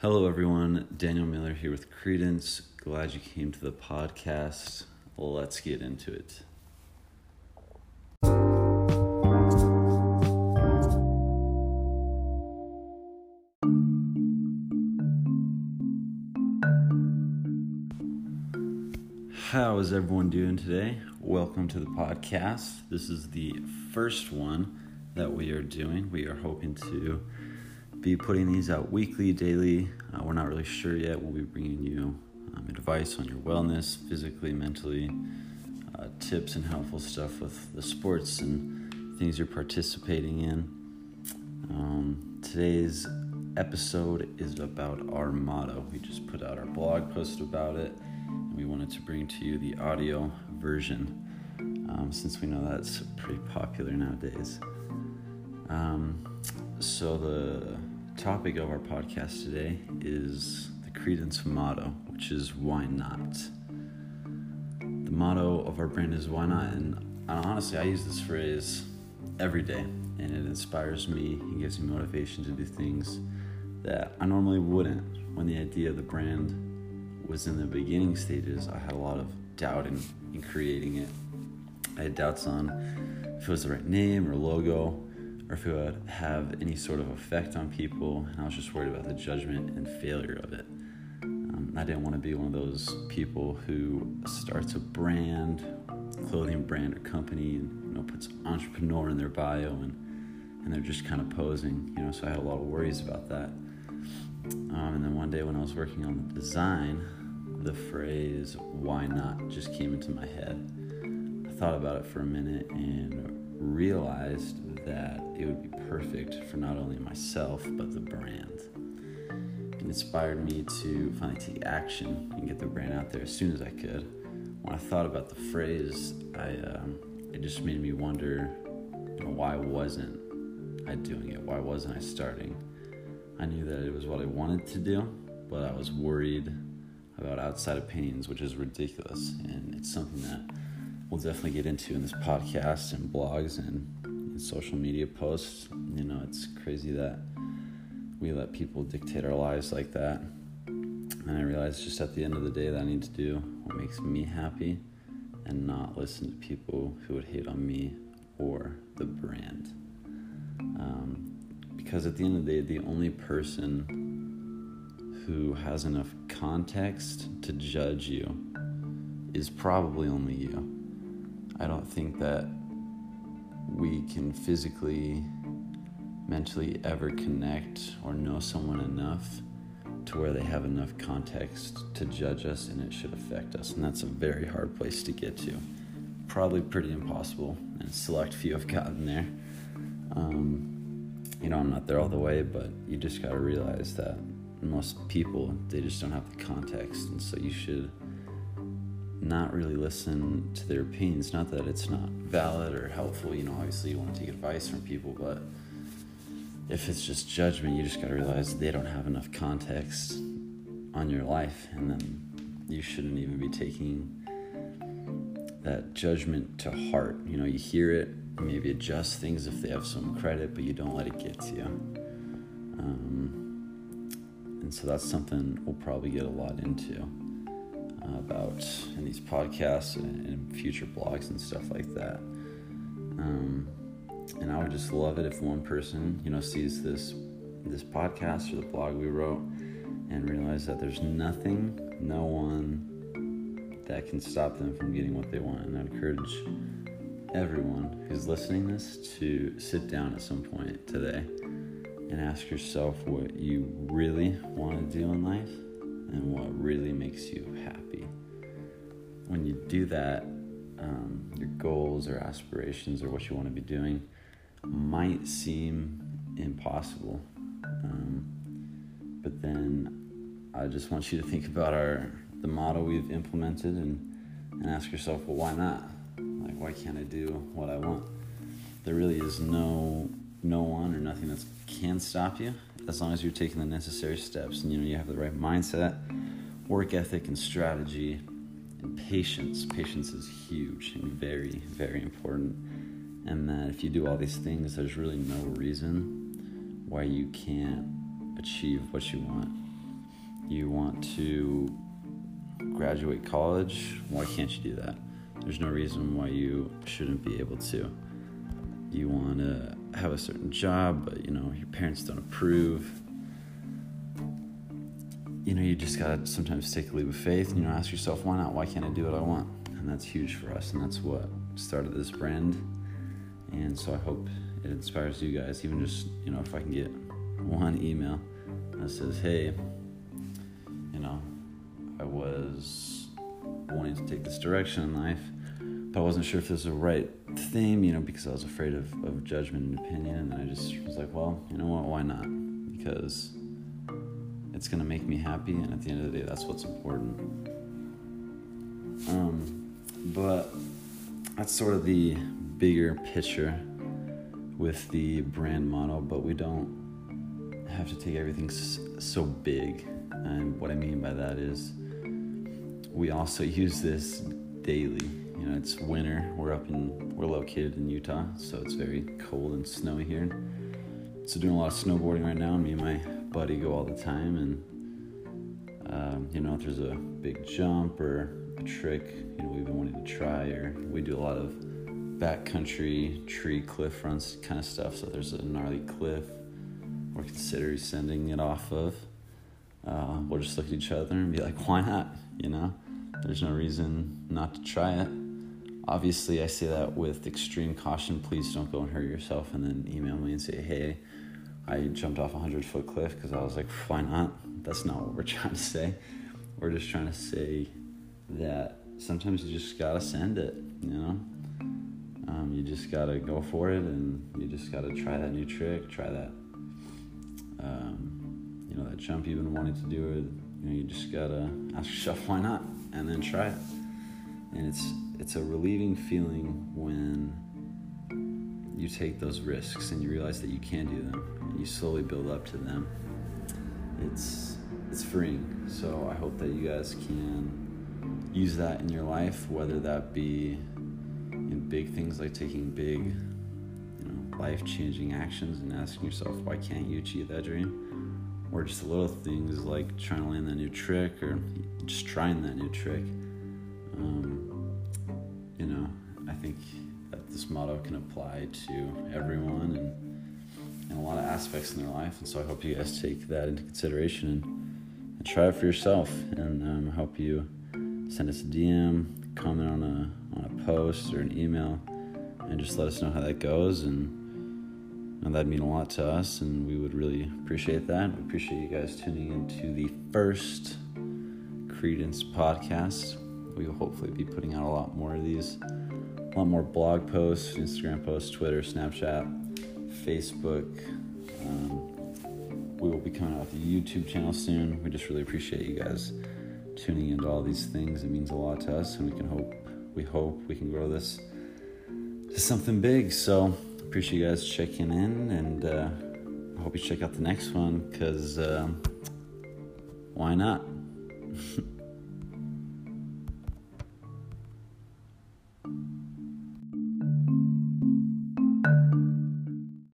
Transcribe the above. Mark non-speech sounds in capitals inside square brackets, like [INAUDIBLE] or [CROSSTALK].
Hello, everyone. Daniel Miller here with Credence. Glad you came to the podcast. Let's get into it. How is everyone doing today? Welcome to the podcast. This is the first one that we are doing. We are hoping to be putting these out weekly, daily. Uh, we're not really sure yet. We'll be bringing you um, advice on your wellness, physically, mentally, uh, tips and helpful stuff with the sports and things you're participating in. Um, today's episode is about our motto. We just put out our blog post about it, and we wanted to bring to you the audio version um, since we know that's pretty popular nowadays. Um, so the topic of our podcast today is the Credence motto, which is why not. The motto of our brand is why not, and honestly, I use this phrase every day, and it inspires me. It gives me motivation to do things that I normally wouldn't. When the idea of the brand was in the beginning stages, I had a lot of doubt in, in creating it. I had doubts on if it was the right name or logo or if it would have any sort of effect on people. And I was just worried about the judgment and failure of it. Um, I didn't want to be one of those people who starts a brand, clothing brand or company, and you know puts entrepreneur in their bio, and and they're just kind of posing. You know, so I had a lot of worries about that. Um, and then one day when I was working on the design, the phrase "Why not" just came into my head. I thought about it for a minute and realized that it would be perfect for not only myself but the brand. It inspired me to finally take action and get the brand out there as soon as I could. When I thought about the phrase, I um, it just made me wonder, you know, why wasn't I doing it? Why wasn't I starting? I knew that it was what I wanted to do, but I was worried about outside opinions, which is ridiculous, and it's something that we'll definitely get into in this podcast and blogs and, and social media posts. You know, it's crazy that we let people dictate our lives like that. And I realized just at the end of the day that I need to do what makes me happy and not listen to people who would hate on me or the brand. Um, because at the end of the day, the only person who has enough context to judge you is probably only you. I don't think that we can physically, mentally ever connect or know someone enough to where they have enough context to judge us and it should affect us. And that's a very hard place to get to. Probably pretty impossible, and select few have gotten there. Um, you know, I'm not there all the way, but you just got to realize that most people, they just don't have the context. And so you should not really listen to their opinions. Not that it's not valid or helpful, you know, obviously you want to take advice from people, but if it's just judgment, you just got to realize they don't have enough context on your life, and then you shouldn't even be taking that judgment to heart. You know, you hear it, maybe adjust things if they have some credit, but you don't let it get to you. Um, and so that's something we'll probably get a lot into about in these podcasts and, future blogs and stuff like that. Um, and I would just love it if one person, you know, sees this this podcast or the blog we wrote and realize that there's nothing, no one that can stop them from getting what they want. And I encourage everyone who's listening this to sit down at some point today and ask yourself what you really want to do in life and what really makes you happy. When you do that, um, your goals or aspirations or what you want to be doing might seem impossible. Um, but then I just want you to think about our the model we've implemented and, and ask yourself, well, why not? Like, why can't I do what I want? There really is no no one or nothing that can stop you as long as you're taking the necessary steps and you know you have the right mindset, work ethic, and strategy, and patience. Patience is huge and very, very important. And that if you do all these things, there's really no reason why you can't achieve what you want. You want to graduate college? Why can't you do that? There's no reason why you shouldn't be able to. You want to have a certain job, but you know, your parents don't approve. You know, you just gotta sometimes take a leap of faith and you know, ask yourself, why not? Why can't I do what I want? And that's huge for us, and that's what started this brand. And so I hope it inspires you guys, even just, you know, if I can get one email that says, hey, you know, I was wanting to take this direction in life, but I wasn't sure if this was the right thing, you know, because I was afraid of, of judgment and opinion. And I just was like, well, you know what, why not? Because it's going to make me happy, and at the end of the day, that's what's important. Um, but that's sort of the bigger picture with the brand model, but we don't have to take everything so big. And what I mean by that is we also use this daily. You know, it's winter. We're up in we're located in Utah, so it's very cold and snowy here. So doing a lot of snowboarding right now. Me and my buddy go all the time, and um, you know, if there's a big jump or a trick, you know, we've been wanting to try, or we do a lot of backcountry tree cliff runs kind of stuff. So there's a gnarly cliff we're considering sending it off of. Uh, we'll just look at each other and be like, why not? You know, there's no reason not to try it. Obviously, I say that with extreme caution. Please don't go and hurt yourself and then email me and say, hey, I jumped off a 100 foot cliff because I was like, why not? That's not what we're [LAUGHS] trying to say. We're just trying to say that sometimes you just gotta send it, you know? Um, you just gotta go for it and you just gotta try that new trick, try that, um, you know, that jump you've been wanting to do it. You know, you just gotta ask yourself why not and then try it. And it's, it's a relieving feeling when you take those risks and you realize that you can do them and you slowly build up to them. It's, it's freeing. So I hope that you guys can use that in your life, whether that be in big things like taking big, you know, life-changing actions and asking yourself, why can't you achieve that dream? Or just little things like trying to land that new trick or just trying that new trick. Um, you know, I think that this motto can apply to everyone and in a lot of aspects in their life. And so I hope you guys take that into consideration and, and try it for yourself. And um, I hope you send us a DM, comment on a on a post or an email, and just let us know how that goes. And, and that'd mean a lot to us, and we would really appreciate that. We appreciate you guys tuning into the first Credence podcast. We will hopefully be putting out a lot more of these, lot more blog posts, Instagram posts, Twitter, Snapchat, Facebook. Um, we will be coming out with a YouTube channel soon. We just really appreciate you guys tuning into all these things. It means a lot to us, and we can hope we hope we can grow this to something big. So appreciate you guys checking in, and uh, I hope you check out the next one because uh, why not? [LAUGHS]